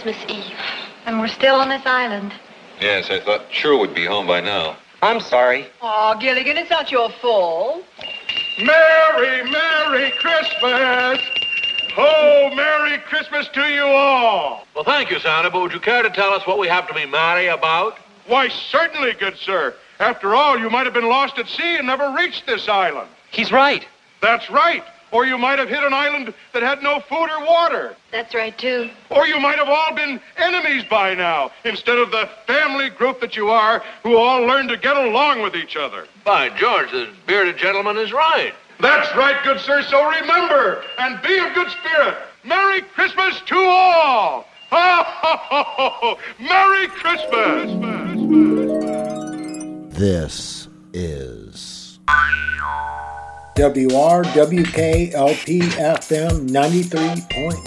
Christmas Eve. And we're still on this island. Yes, I thought sure we'd be home by now. I'm sorry. Oh, Gilligan, it's not your fault. Merry, Merry Christmas! Oh, Merry Christmas to you all! Well, thank you, Santa, but would you care to tell us what we have to be merry about? Why, certainly, good sir. After all, you might have been lost at sea and never reached this island. He's right. That's right. Or you might have hit an island that had no food or water. That's right, too. Or you might have all been enemies by now, instead of the family group that you are, who all learned to get along with each other. By George, the bearded gentleman is right. That's right, good sir. So remember and be of good spirit. Merry Christmas to all! Ha ha ha ha! Merry Christmas! This is WRWKLP FM 93.9.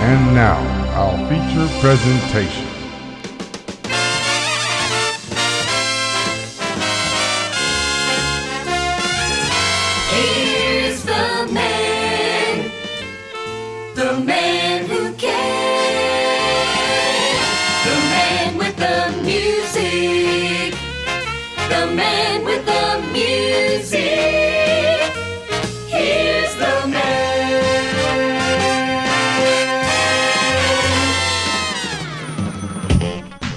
And now, our feature presentation.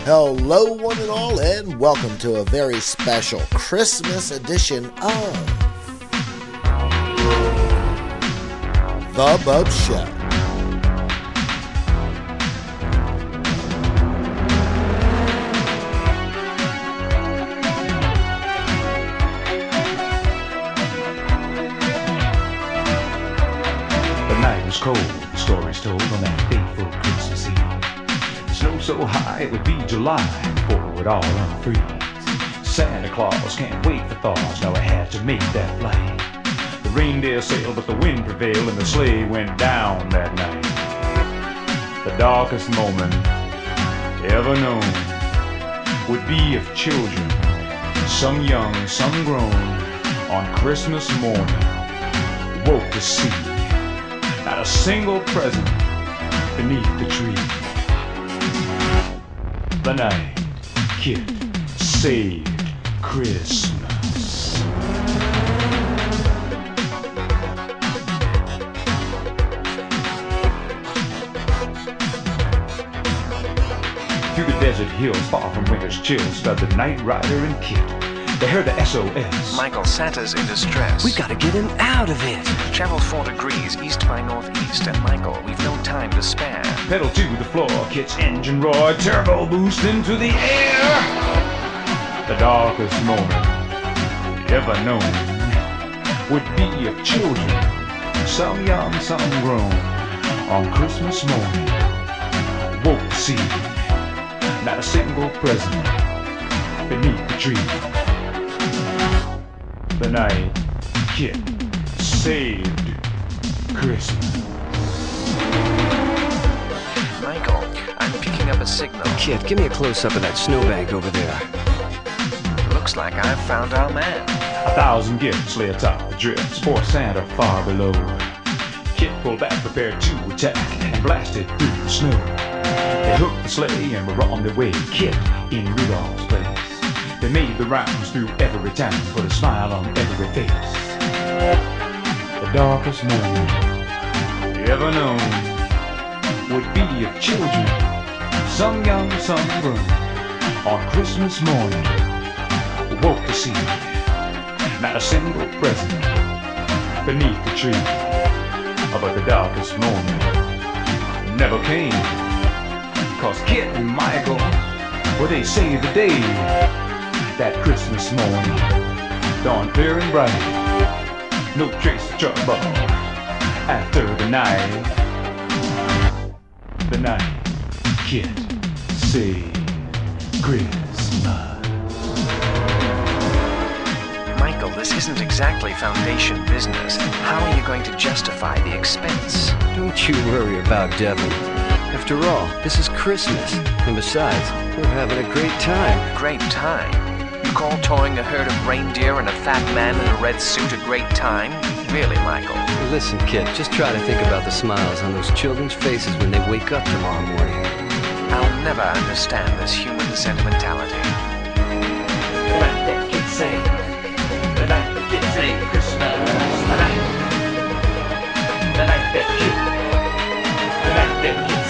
Hello, one and all, and welcome to a very special Christmas edition of The Bopst Show. The night was cold, stories told on that so high it would be July before it all unfreeze. Santa Claus can't wait for thaws, now I had to make that flight. The reindeer sailed, but the wind prevailed, and the sleigh went down that night. The darkest moment ever known would be if children, some young, some grown, on Christmas morning woke to see not a single present beneath the tree. The night Kit saved Christmas. Through the desert hills, far from winter's chill, sped the Knight Rider and Kit. They heard the SOS. Michael, Santa's in distress. We've got to get him out of it. Travel four degrees east by northeast, and Michael, we've no time to spare. Pedal to the floor, kit's engine roar, turbo boost into the air. The darkest moment ever known would be if children, some young, some grown, on Christmas morning woke to see not a single present beneath the tree. The night Kit saved Christmas. Michael, I'm picking up a signal. Kit, give me a close up of that snowbank over there. Looks like I've found our man. A thousand gifts lay atop the drifts, poor Santa far below. Kit pulled back, prepared to attack, and blasted through the snow. They hooked the sleigh and were on their way, Kit in Rudolph's place. They made the rounds through every town, put a smile on every face. The darkest moment ever known would be if children, some young, some grown, on Christmas morning woke to see not a single present beneath the tree. Oh, but the darkest moment never came. Cause Kit and Michael, well, they saved the day that Christmas morning. Dawn clear and bright, no trace of trouble after the night. The night Kit saved Christmas. Michael, this isn't exactly foundation business. How are you going to justify the expense? Don't you worry about Devon. After all, this is Christmas. And besides, we're having a great time. Great time. You call towing a herd of reindeer and a fat man in a red suit a great time? Really, Michael? Listen, kid, just try to think about the smiles on those children's faces when they wake up tomorrow morning. I'll never understand this human sentimentality. The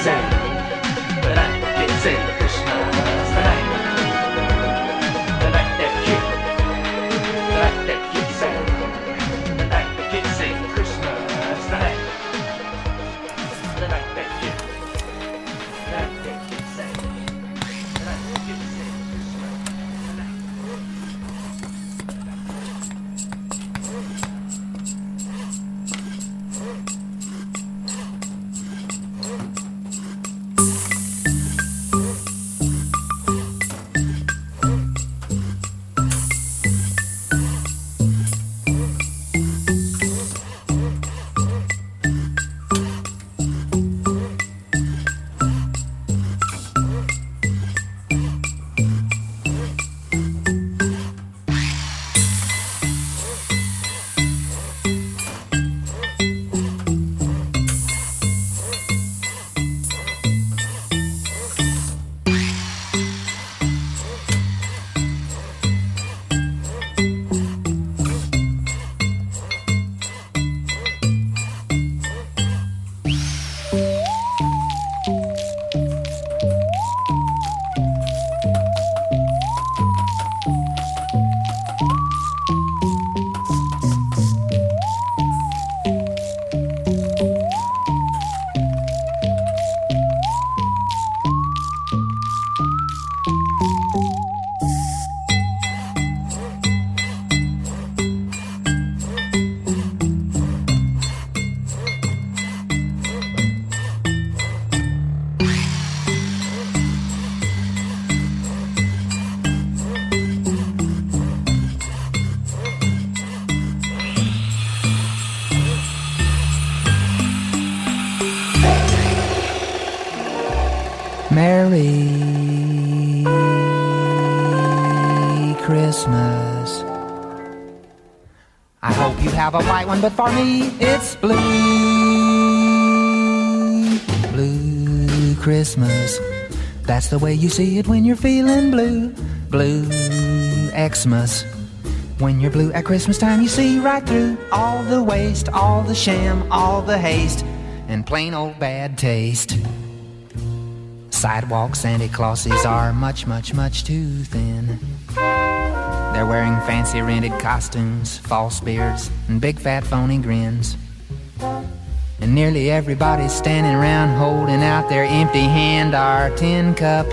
have a white one, but for me it's blue. Blue Christmas. That's the way you see it when you're feeling blue. Blue Xmas. When you're blue at Christmas time, you see right through all the waste, all the sham, all the haste, and plain old bad taste. Sidewalk Santa Clauses are much, much, much too thin. They're wearing fancy rented costumes, false beards, and big fat phony grins. And nearly everybody's standing around holding out their empty hand or tin cup.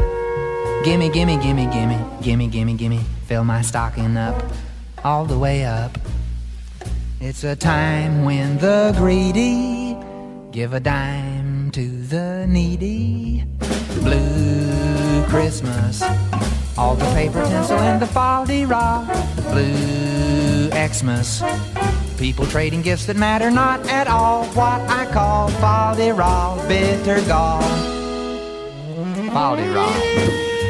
Gimme, gimme, gimme, gimme, gimme, gimme, gimme, fill my stocking up, all the way up. It's a time when the greedy give a dime to the needy. Blue Christmas, all the paper tinsel and the foldy raw. Blue Xmas, people trading gifts that matter not at all. What I call foldy raw, bitter gall. Foldy raw.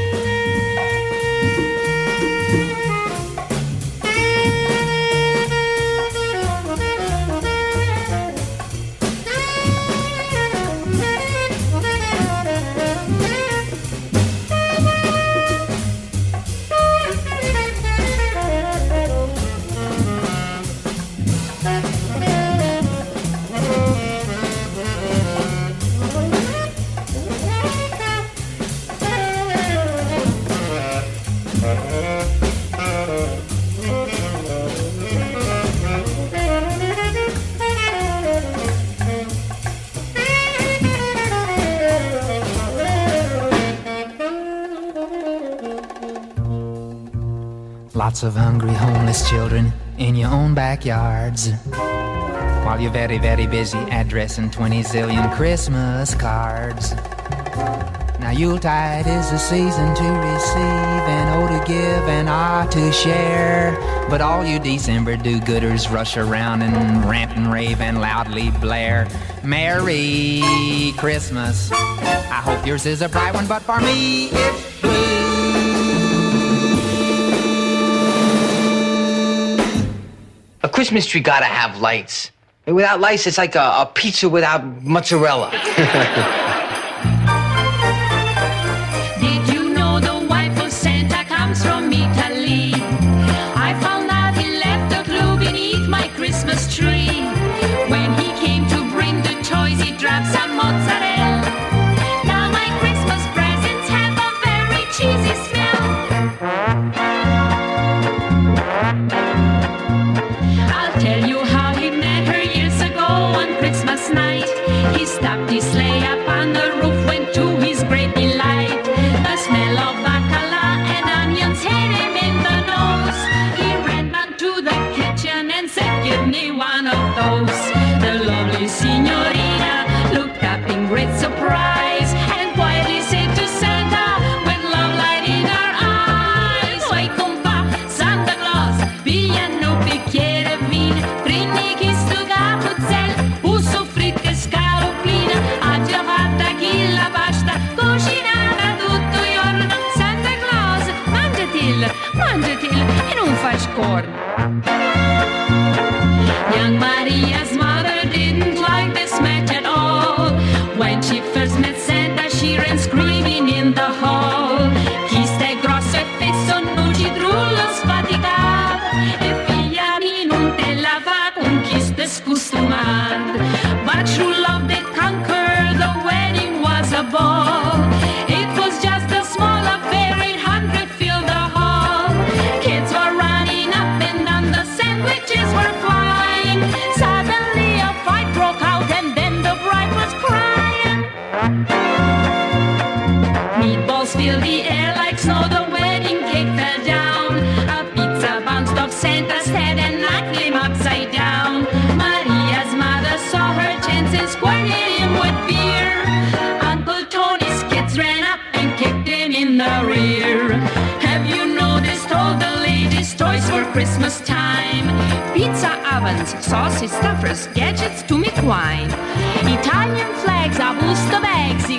Lots of hungry homeless children in your own backyards. While you're very, very busy addressing 20 zillion Christmas cards. Now Yuletide is the season to receive and O to give and R to share. But all you December do-gooders rush around and rant and rave and loudly blare. Merry Christmas. I hope yours is a bright one, but for me it's Christmas tree gotta have lights. Without lights, it's like a, a pizza without mozzarella. Christmas time. Pizza ovens, sausage stuffers, gadgets to make wine. Italian flags, a booster bags, the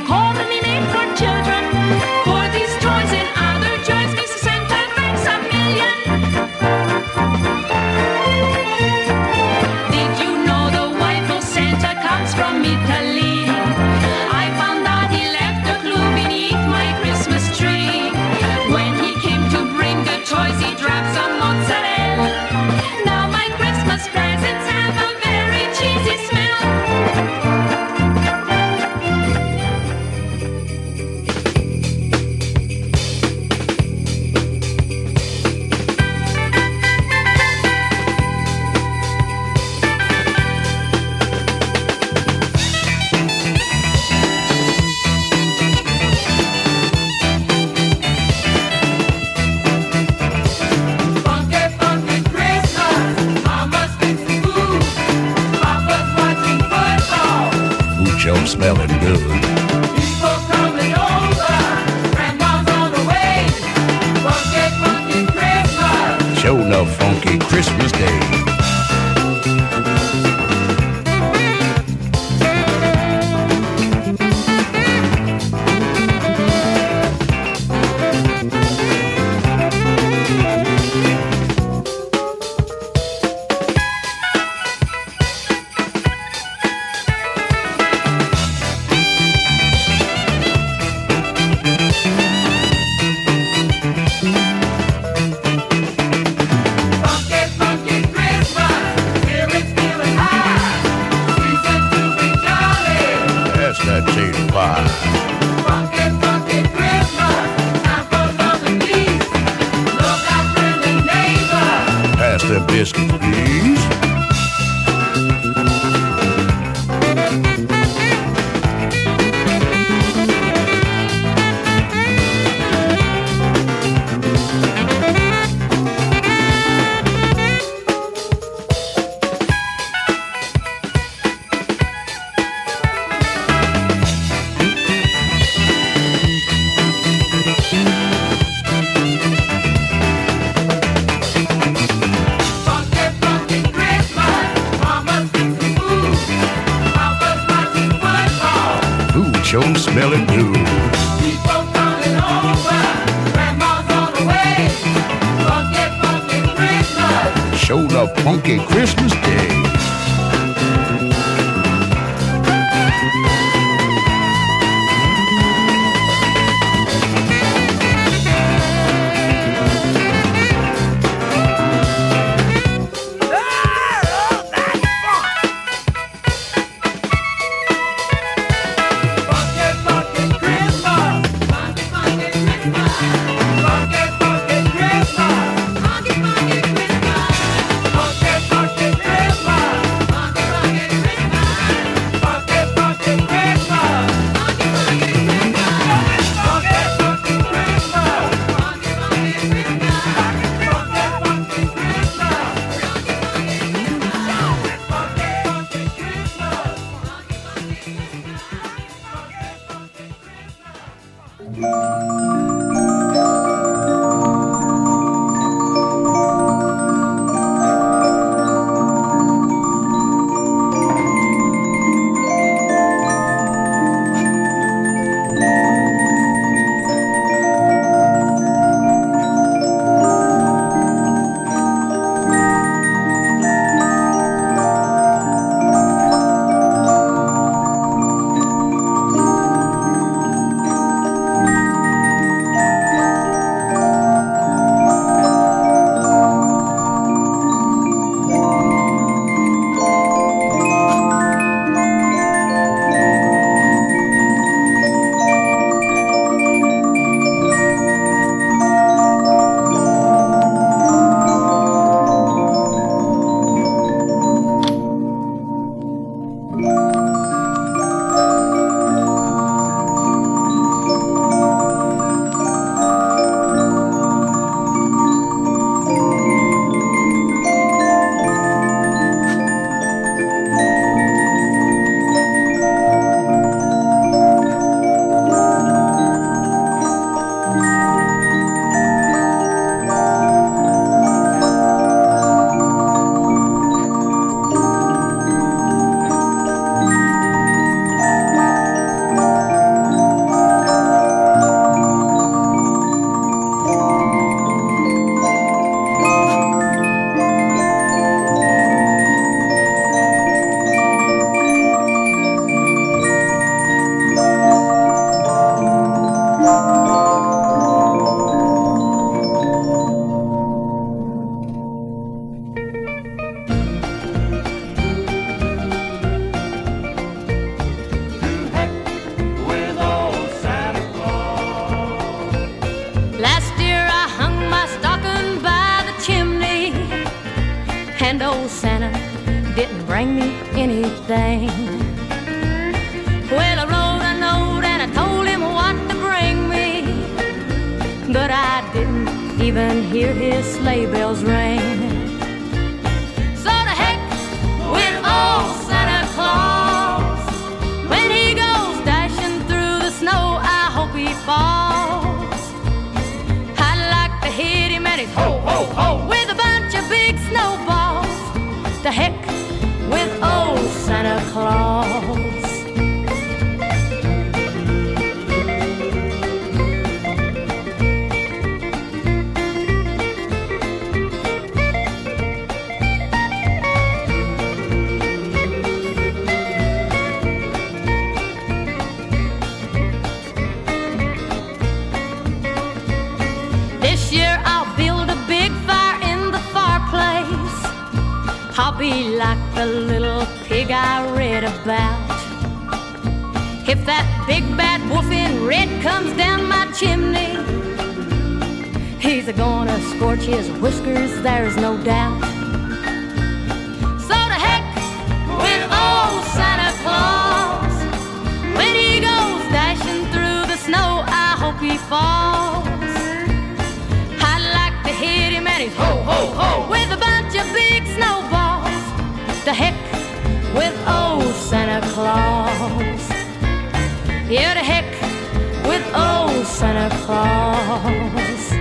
Read about. If that big bad wolf in red comes down my chimney, he's a gonna scorch his whiskers, there's no doubt. So to heck with old Santa Claus. When he goes dashing through the snow, I hope he falls. I'd like to hit him and he's ho, ho, ho with a bunch of big snowballs. To heck with old Santa Claus. Yeah, to heck with old Santa Claus.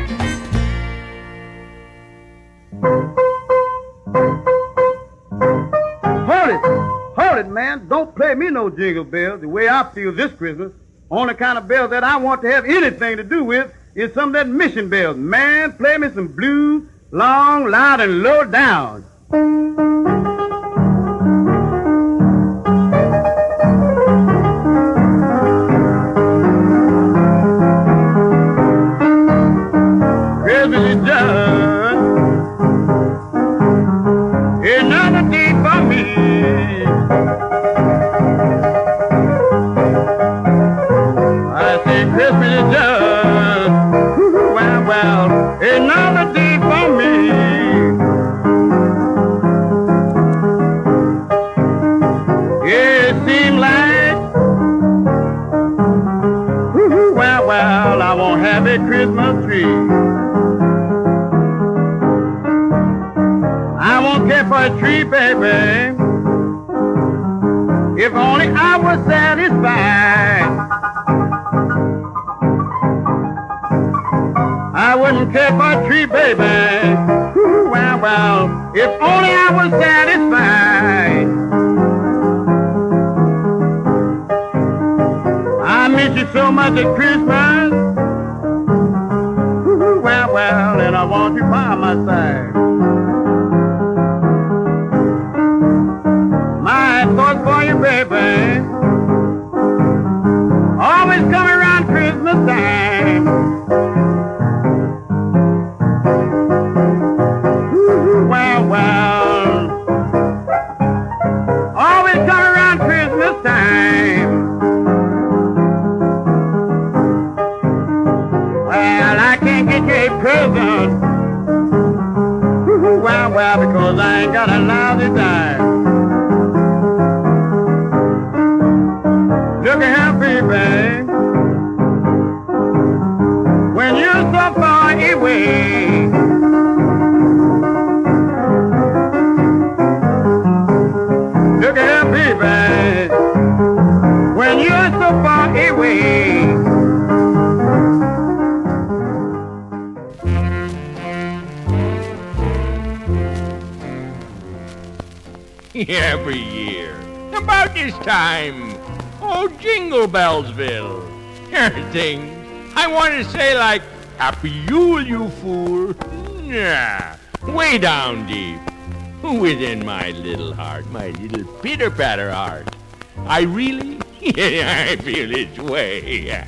Hold it! Hold it, man. Don't play me no jingle bells the way I feel this Christmas. Only kind of bells that I want to have anything to do with is some of that mission bells. Man, play me some blues, long, loud, and low down. Baby. If only I was satisfied. I wouldn't care for a tree, baby. Ooh, Well, well, if only I was satisfied. I miss you so much at Christmas. Ooh, Well, well, and I want you by my side. I ain't got a lousy dime. This time, oh, Jingle Bellsville. Here things I want to say like, Happy Yule, you fool. Nah, way down deep, within my little heart, my little pitter patter heart. I really, Yeah, I feel its way.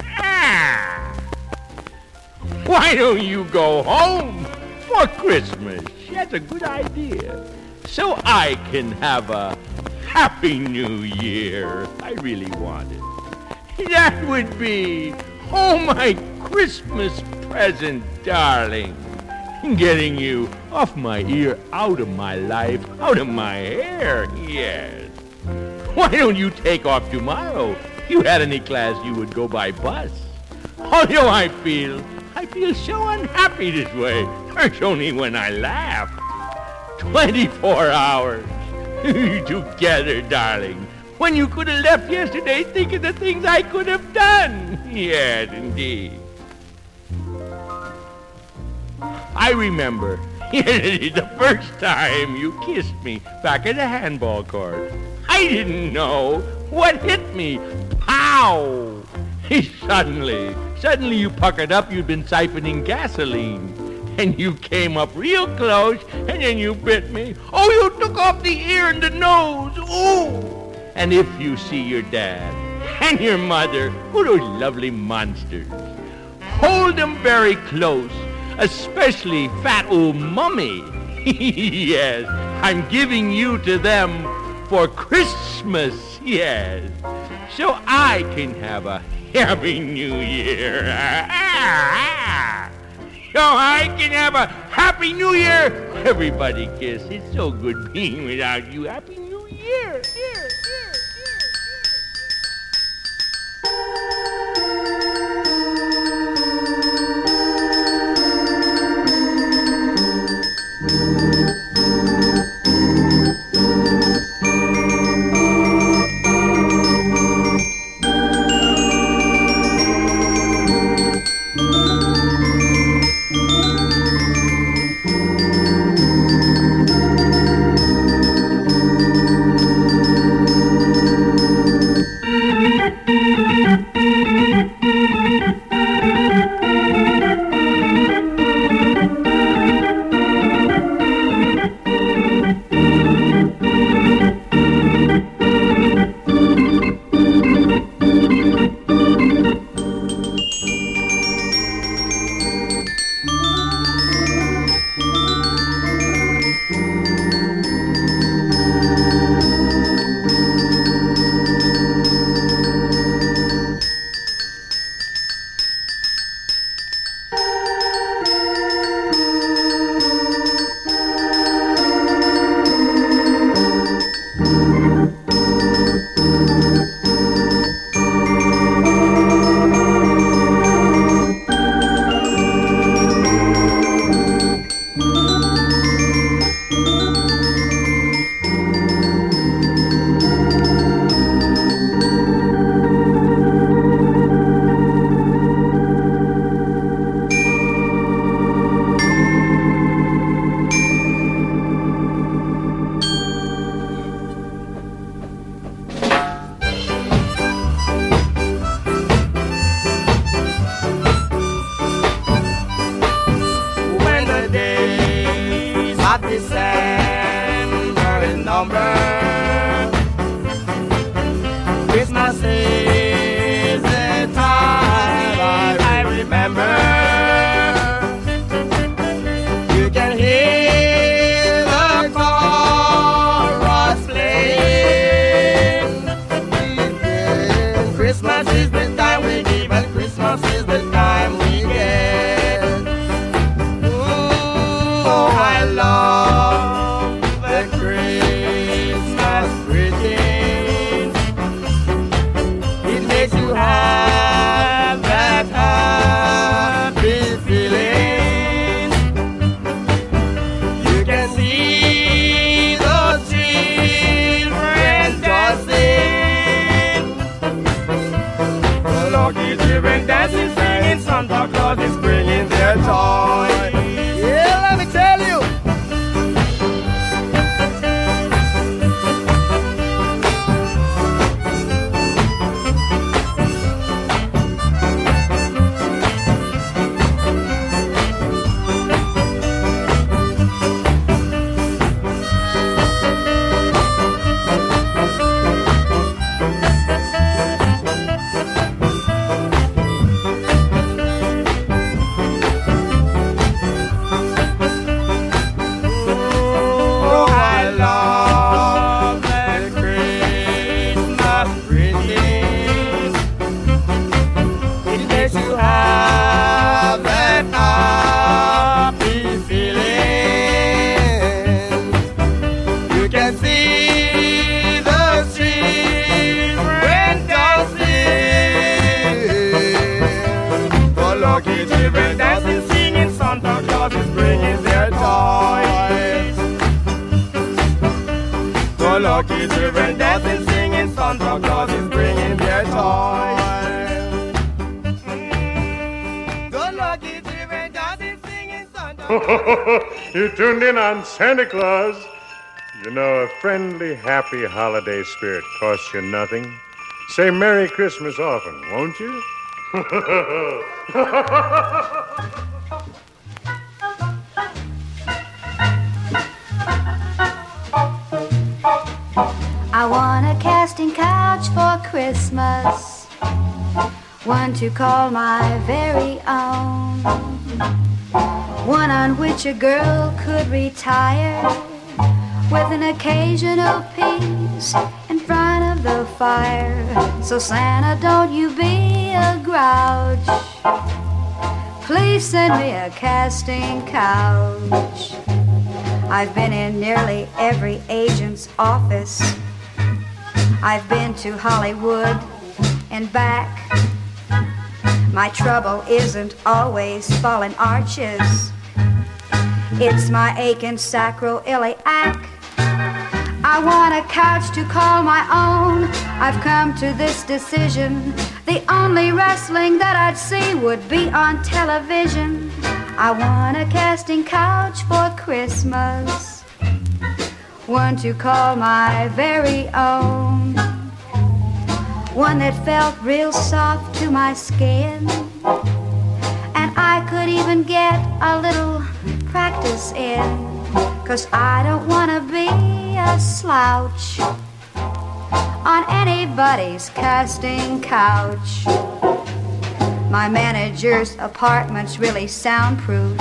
Why don't you go home for Christmas? That's a good idea. So I can have a happy new year. I really want it. That would be, oh, my Christmas present, darling. Getting you off my ear, out of my life, out of my hair, yes. Why don't you take off tomorrow? You had any class you would go by bus. Although I feel, I feel so unhappy this way. It's only when I laugh. 24 hours together, darling. When you could have left yesterday thinking the things I could have done. Yes, indeed. I remember the first time you kissed me back at the handball court. I didn't know what hit me. Pow! Suddenly, suddenly you puckered up. You'd been siphoning gasoline. And you came up real close, and then you bit me. Oh, you took off the ear and the nose. Ooh! And if you see your dad and your mother, oh, those lovely monsters, hold them very close, especially fat old mummy. yes, I'm giving you to them for Christmas, yes. So I can have a happy new year. Ah, ah, ah. So I can have a happy new year. Everybody kiss. It's so good being without you. Happy new year. year. you tuned in on Santa Claus. You know, a friendly, happy holiday spirit costs you nothing. Say Merry Christmas often, won't you? I want a casting couch for Christmas, one to call my very own, one on which a girl could retire with an occasional piece in front of the fire. So Santa, don't you be a grouch. Please send me a casting couch. I've been in nearly every agent's office. I've been to Hollywood and back. My trouble isn't always fallen arches. It's my aching sacroiliac. I want a couch to call my own. I've come to this decision. The only wrestling that I'd see would be on television. I want a casting couch for Christmas. One to call my very own. One that felt real soft to my skin. And I could even get a little practice in. Cause I don't wanna be a slouch on anybody's casting couch. My manager's apartment's really soundproof.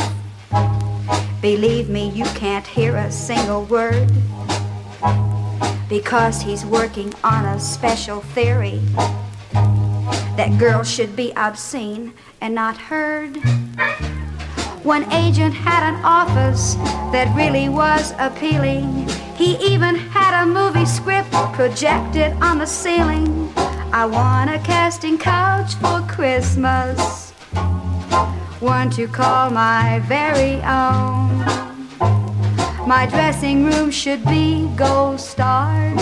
Believe me, you can't hear a single word. Because he's working on a special theory that girls should be obscene and not heard. One agent had an office that really was appealing. He even had a movie script projected on the ceiling. I want a casting couch for Christmas. One to call my very own. My dressing room should be gold starred.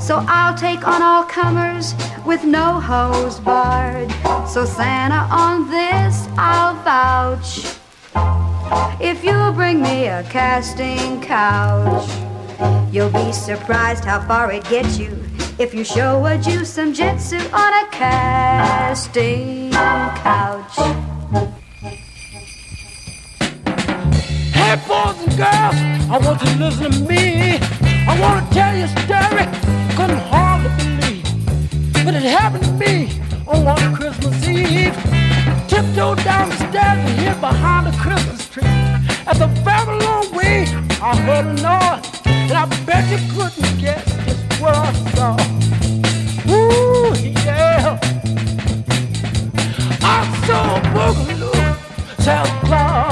So I'll take on all comers with no hose barred. So Santa, on this I'll vouch. If you bring me a casting couch, you'll be surprised how far it gets you. If you show a Jew some jitsu on a casting couch. Hey, boys and girls, I want you to listen to me. Down the stairs and hid behind the Christmas tree. At the very long way, I heard a noise, and I bet you couldn't guess just what I saw. Ooh, yeah. I saw boogaloo, Santa Claus.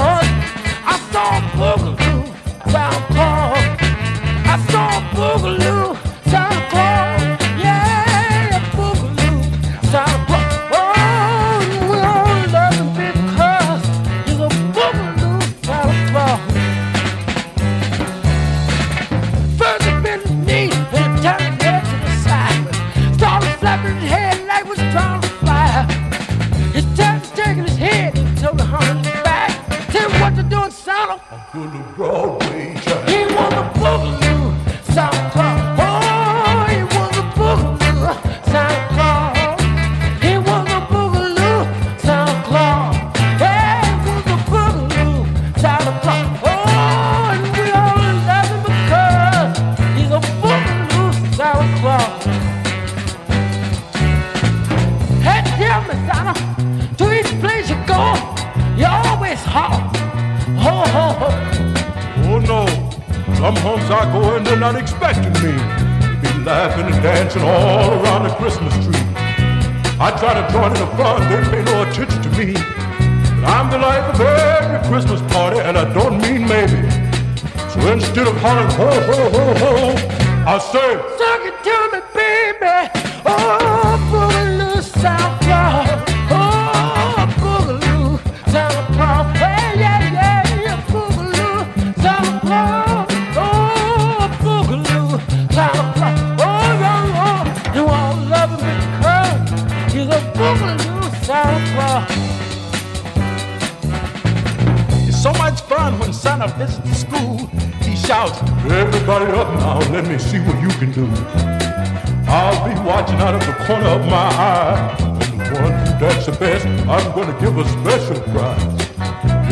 I say, suck it to me, baby. Oh, boogaloo, South Florida. Oh, boogaloo, South Florida. Hey, yeah, yeah, yeah, boogaloo, South Florida. Oh, boogaloo, South Florida. Oh, yeah, yeah. You all love me because you're the boogaloo, South Florida. It's so much fun when Santa visits the school. He shouts, Everybody up now, let me see what you can do. I'll be watching out of the corner of my eye. And the one who does the best, I'm gonna give a special prize.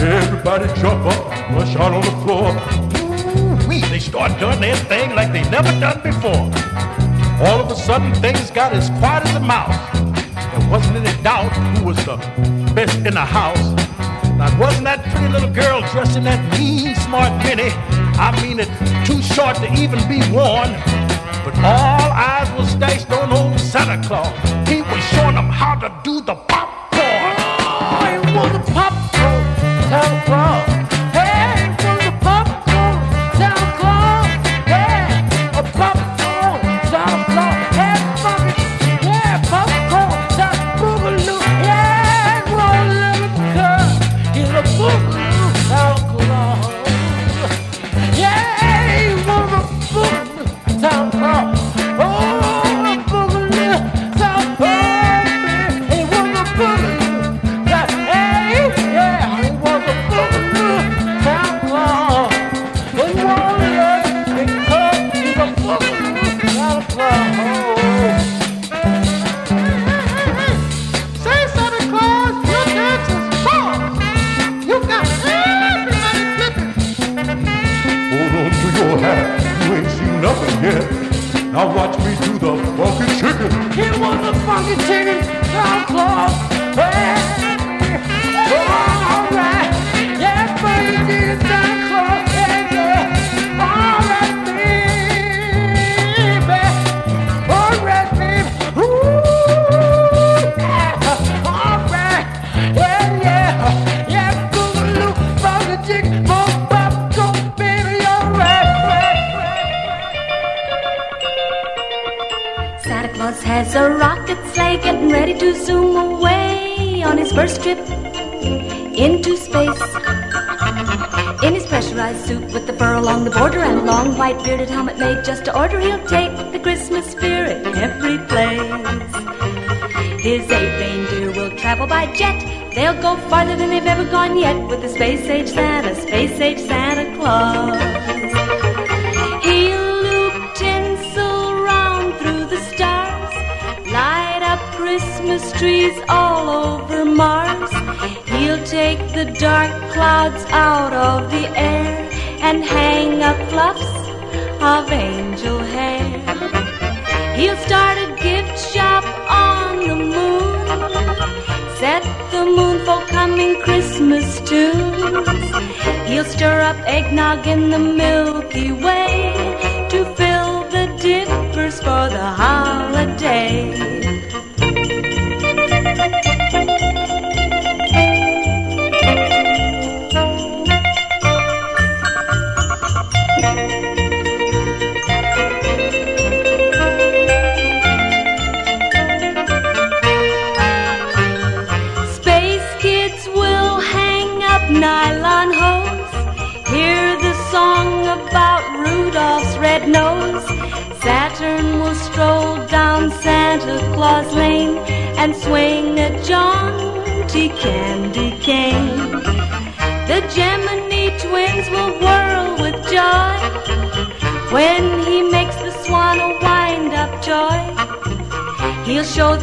Everybody jump up, rush out on the floor. Ooh-wee, they start doing their thing like they never done before. All of a sudden, things got as quiet as a mouse. There wasn't any doubt who was the best in the house. Now, wasn't that pretty little girl dressed in that mean, smart mini. I mean, it too short to even be worn. But all eyes was stashed on old Santa Claus. He was showing them how to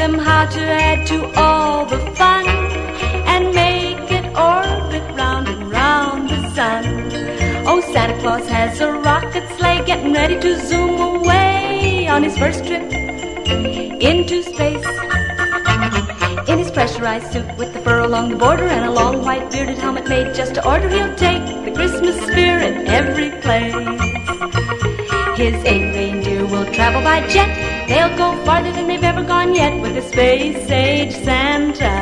them how to add to all the fun and make it orbit round and round the sun. Oh, Santa Claus has a rocket sleigh getting ready to zoom away on his first trip into space. In his pressurized suit with the fur along the border and a long white bearded helmet made just to order, he'll take the Christmas spirit every place. His eight reindeer will travel by jet. They'll go farther than they've gone yet with the space age Santa.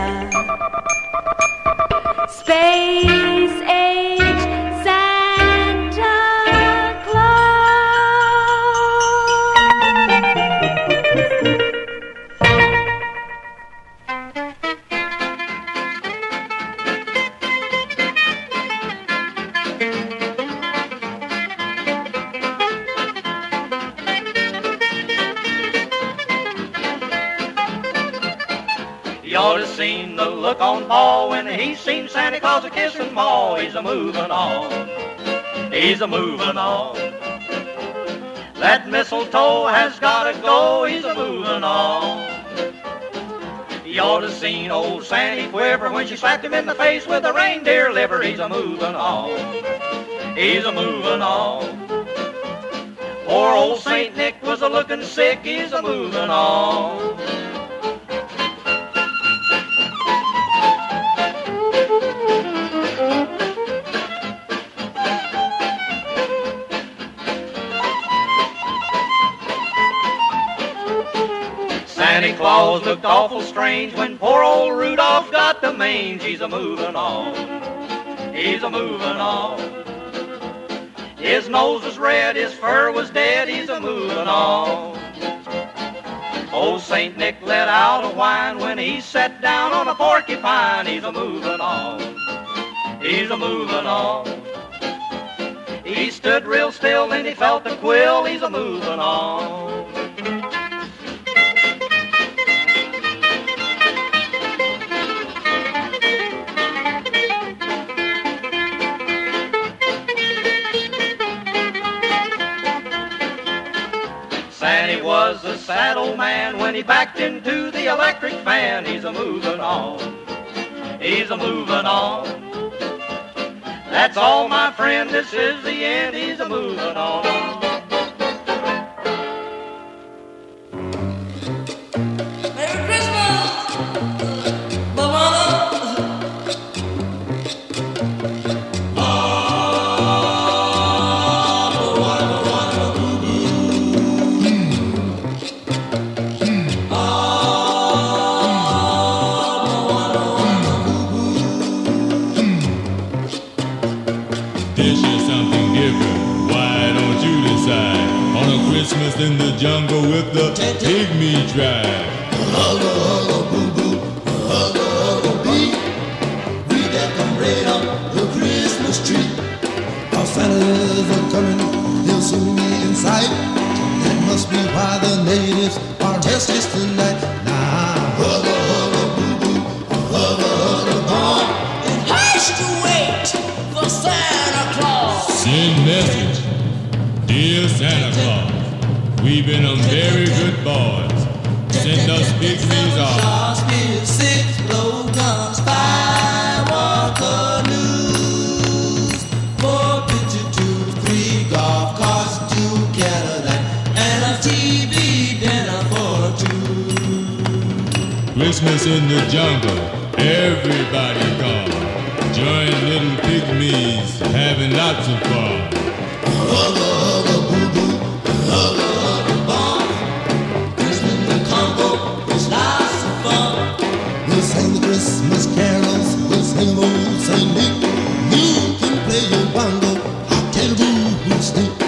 Ought to seen the look on Paul when he seen Santa Claus a kissing Ma. He's a moving on. He's a moving on. That mistletoe has gotta go. He's a moving on. You ought to seen old Sandy quiver when she slapped him in the face with a reindeer liver. He's a moving on. He's a moving on. Poor old Saint Nick was a looking sick. He's a moving on. Claus looked awful strange when poor old Rudolph got the mange. He's a moving on. He's a moving on. His nose was red, his fur was dead. He's a moving on. Old Saint Nick let out a whine when he sat down on a porcupine. He's a moving on. He's a moving on. He stood real still and he felt the quill. He's a moving on. Was a sad old man when he backed into the electric fan. He's a moving on. He's a moving on. That's all, my friend. This is the end. He's a moving on. You who'll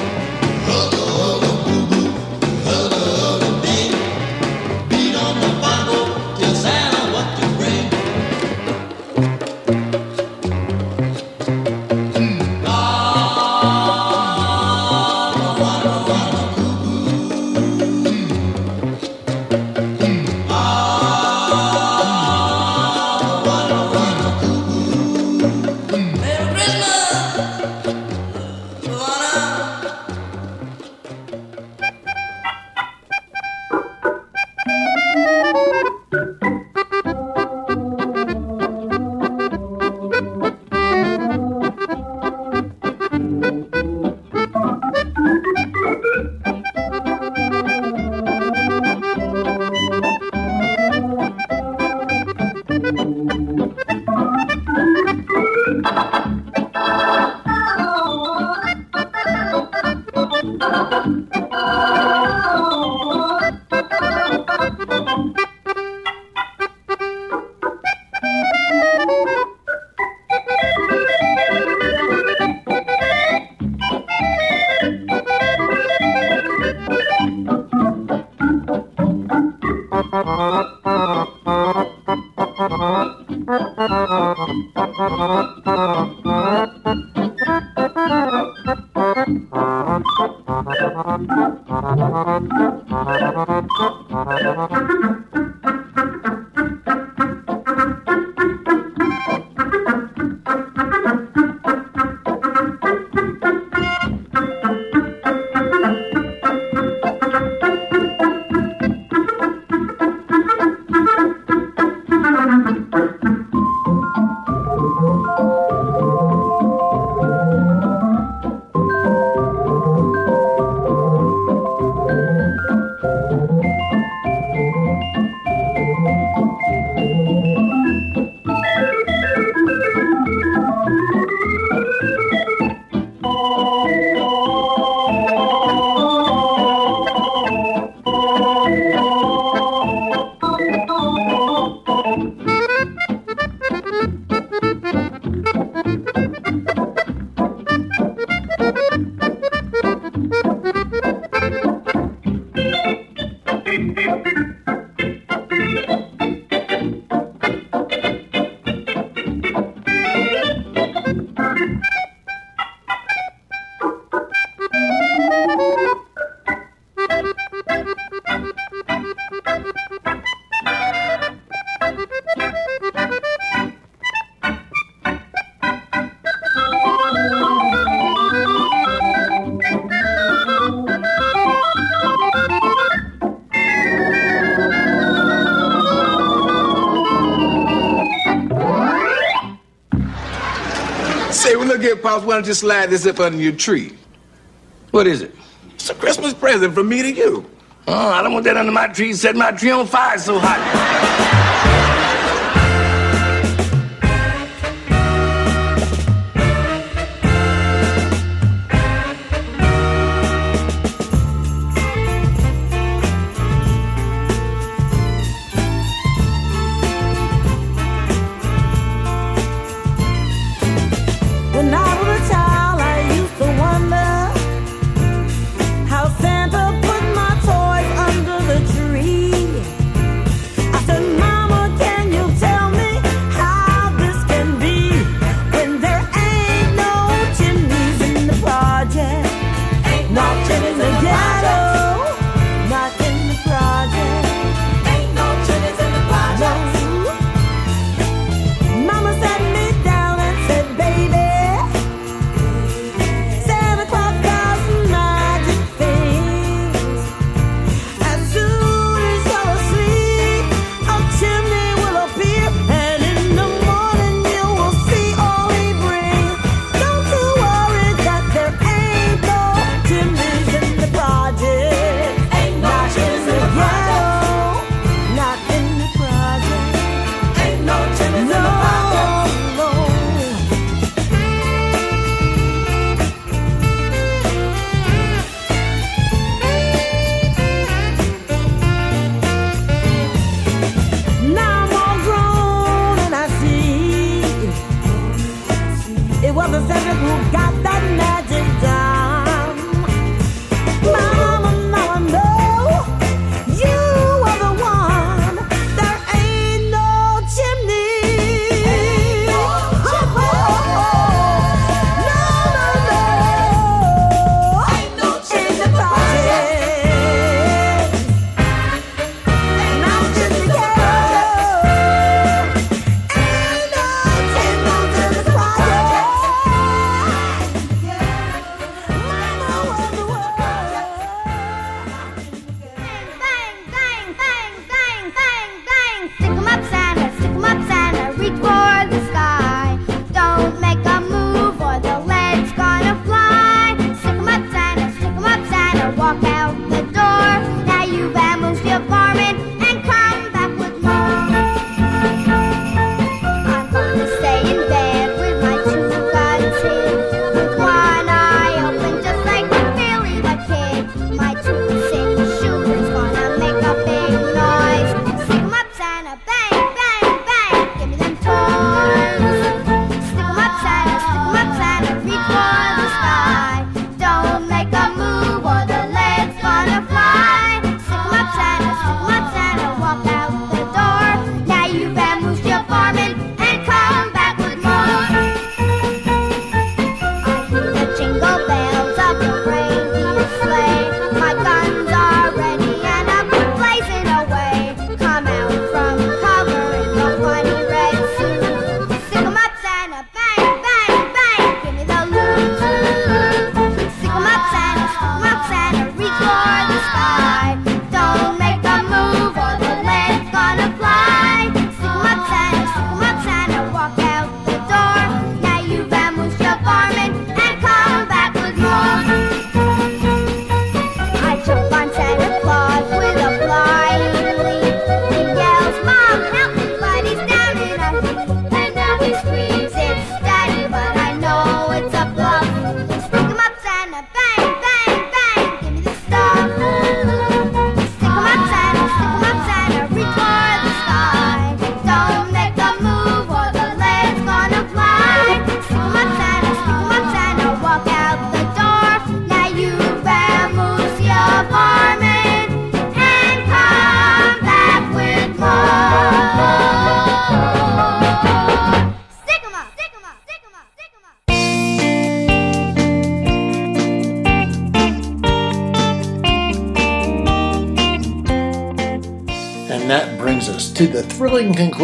Why don't you slide this up under your tree? What is it? It's a Christmas present from me to you. Oh, I don't want that under my tree. Set my tree on fire so hot.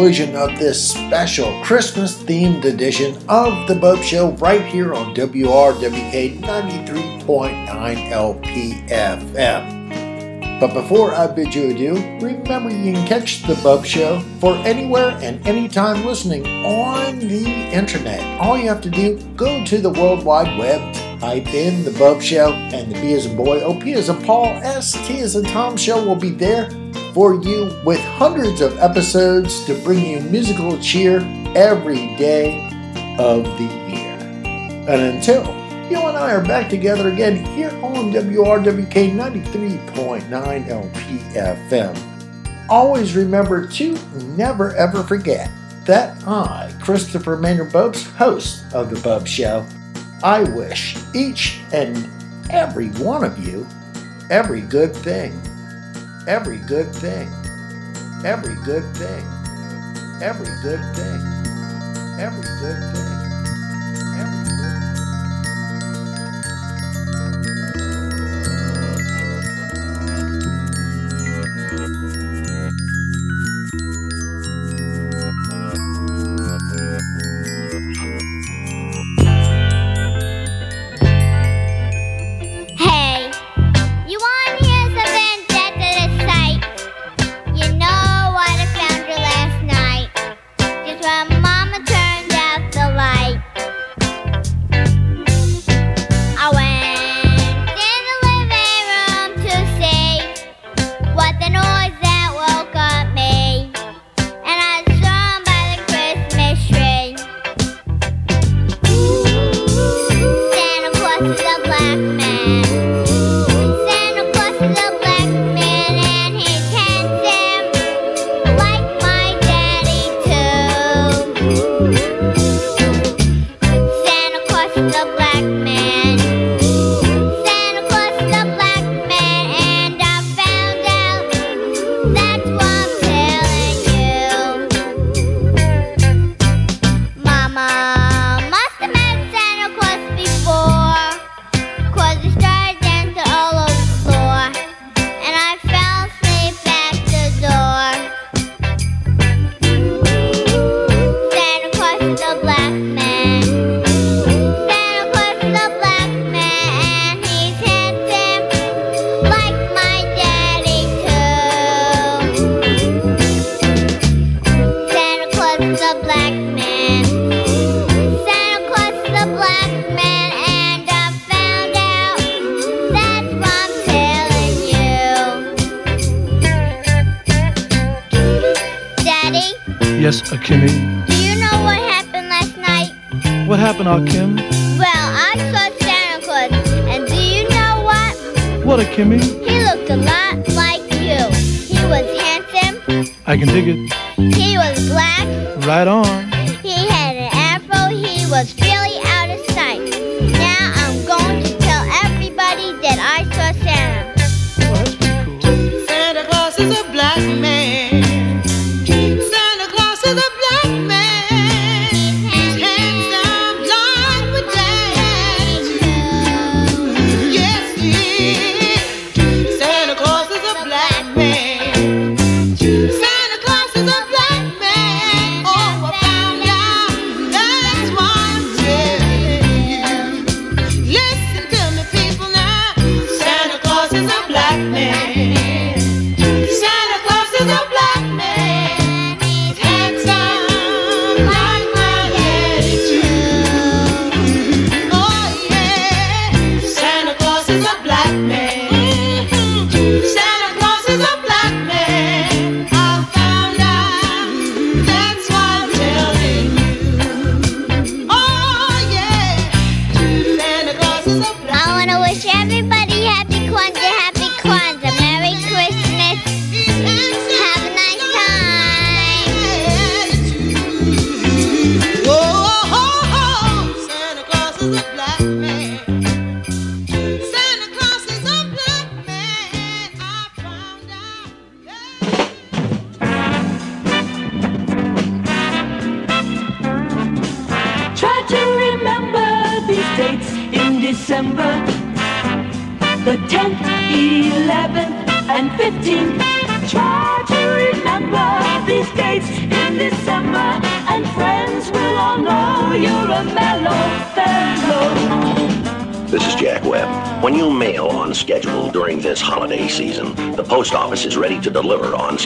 conclusion of this special Christmas themed edition of The Bopst Show right here on WRWK 93.9 LPFM. But before I bid you adieu, remember you can catch The Bopst Show for anywhere and anytime listening on the internet. All you have to do, go to the World Wide Web type in the Bopst Show and the B is a boy, O P is a Paul, S T is a Tom show will be there for you with hundreds of episodes to bring you musical cheer every day of the year. And until you and I are back together again here on WRWK 93.9 LPFM, always remember to never ever forget that I, Christopher Maynard Bopst, host of The Bopst Show, I wish each and every one of you every good thing every good thing, every good thing, every good thing, every good thing.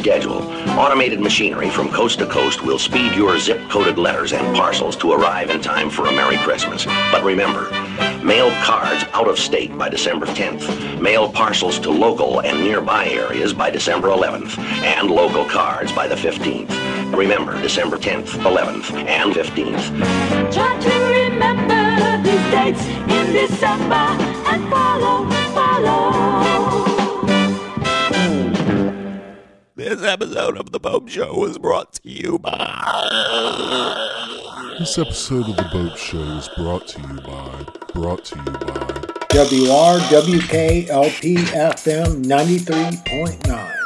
Schedule. Automated machinery from coast to coast will speed your zip-coded letters and parcels to arrive in time for a Merry Christmas. But remember, mail cards out of state by December 10th, mail parcels to local and nearby areas by December 11th, and local cards by the 15th. Remember, December 10th, 11th, and 15th. Try to remember these dates in December and follow. This episode of The Bopst Show was brought to you by. This episode of The Bopst Show is brought to you by, brought to you by WRWKLPFM 93.9.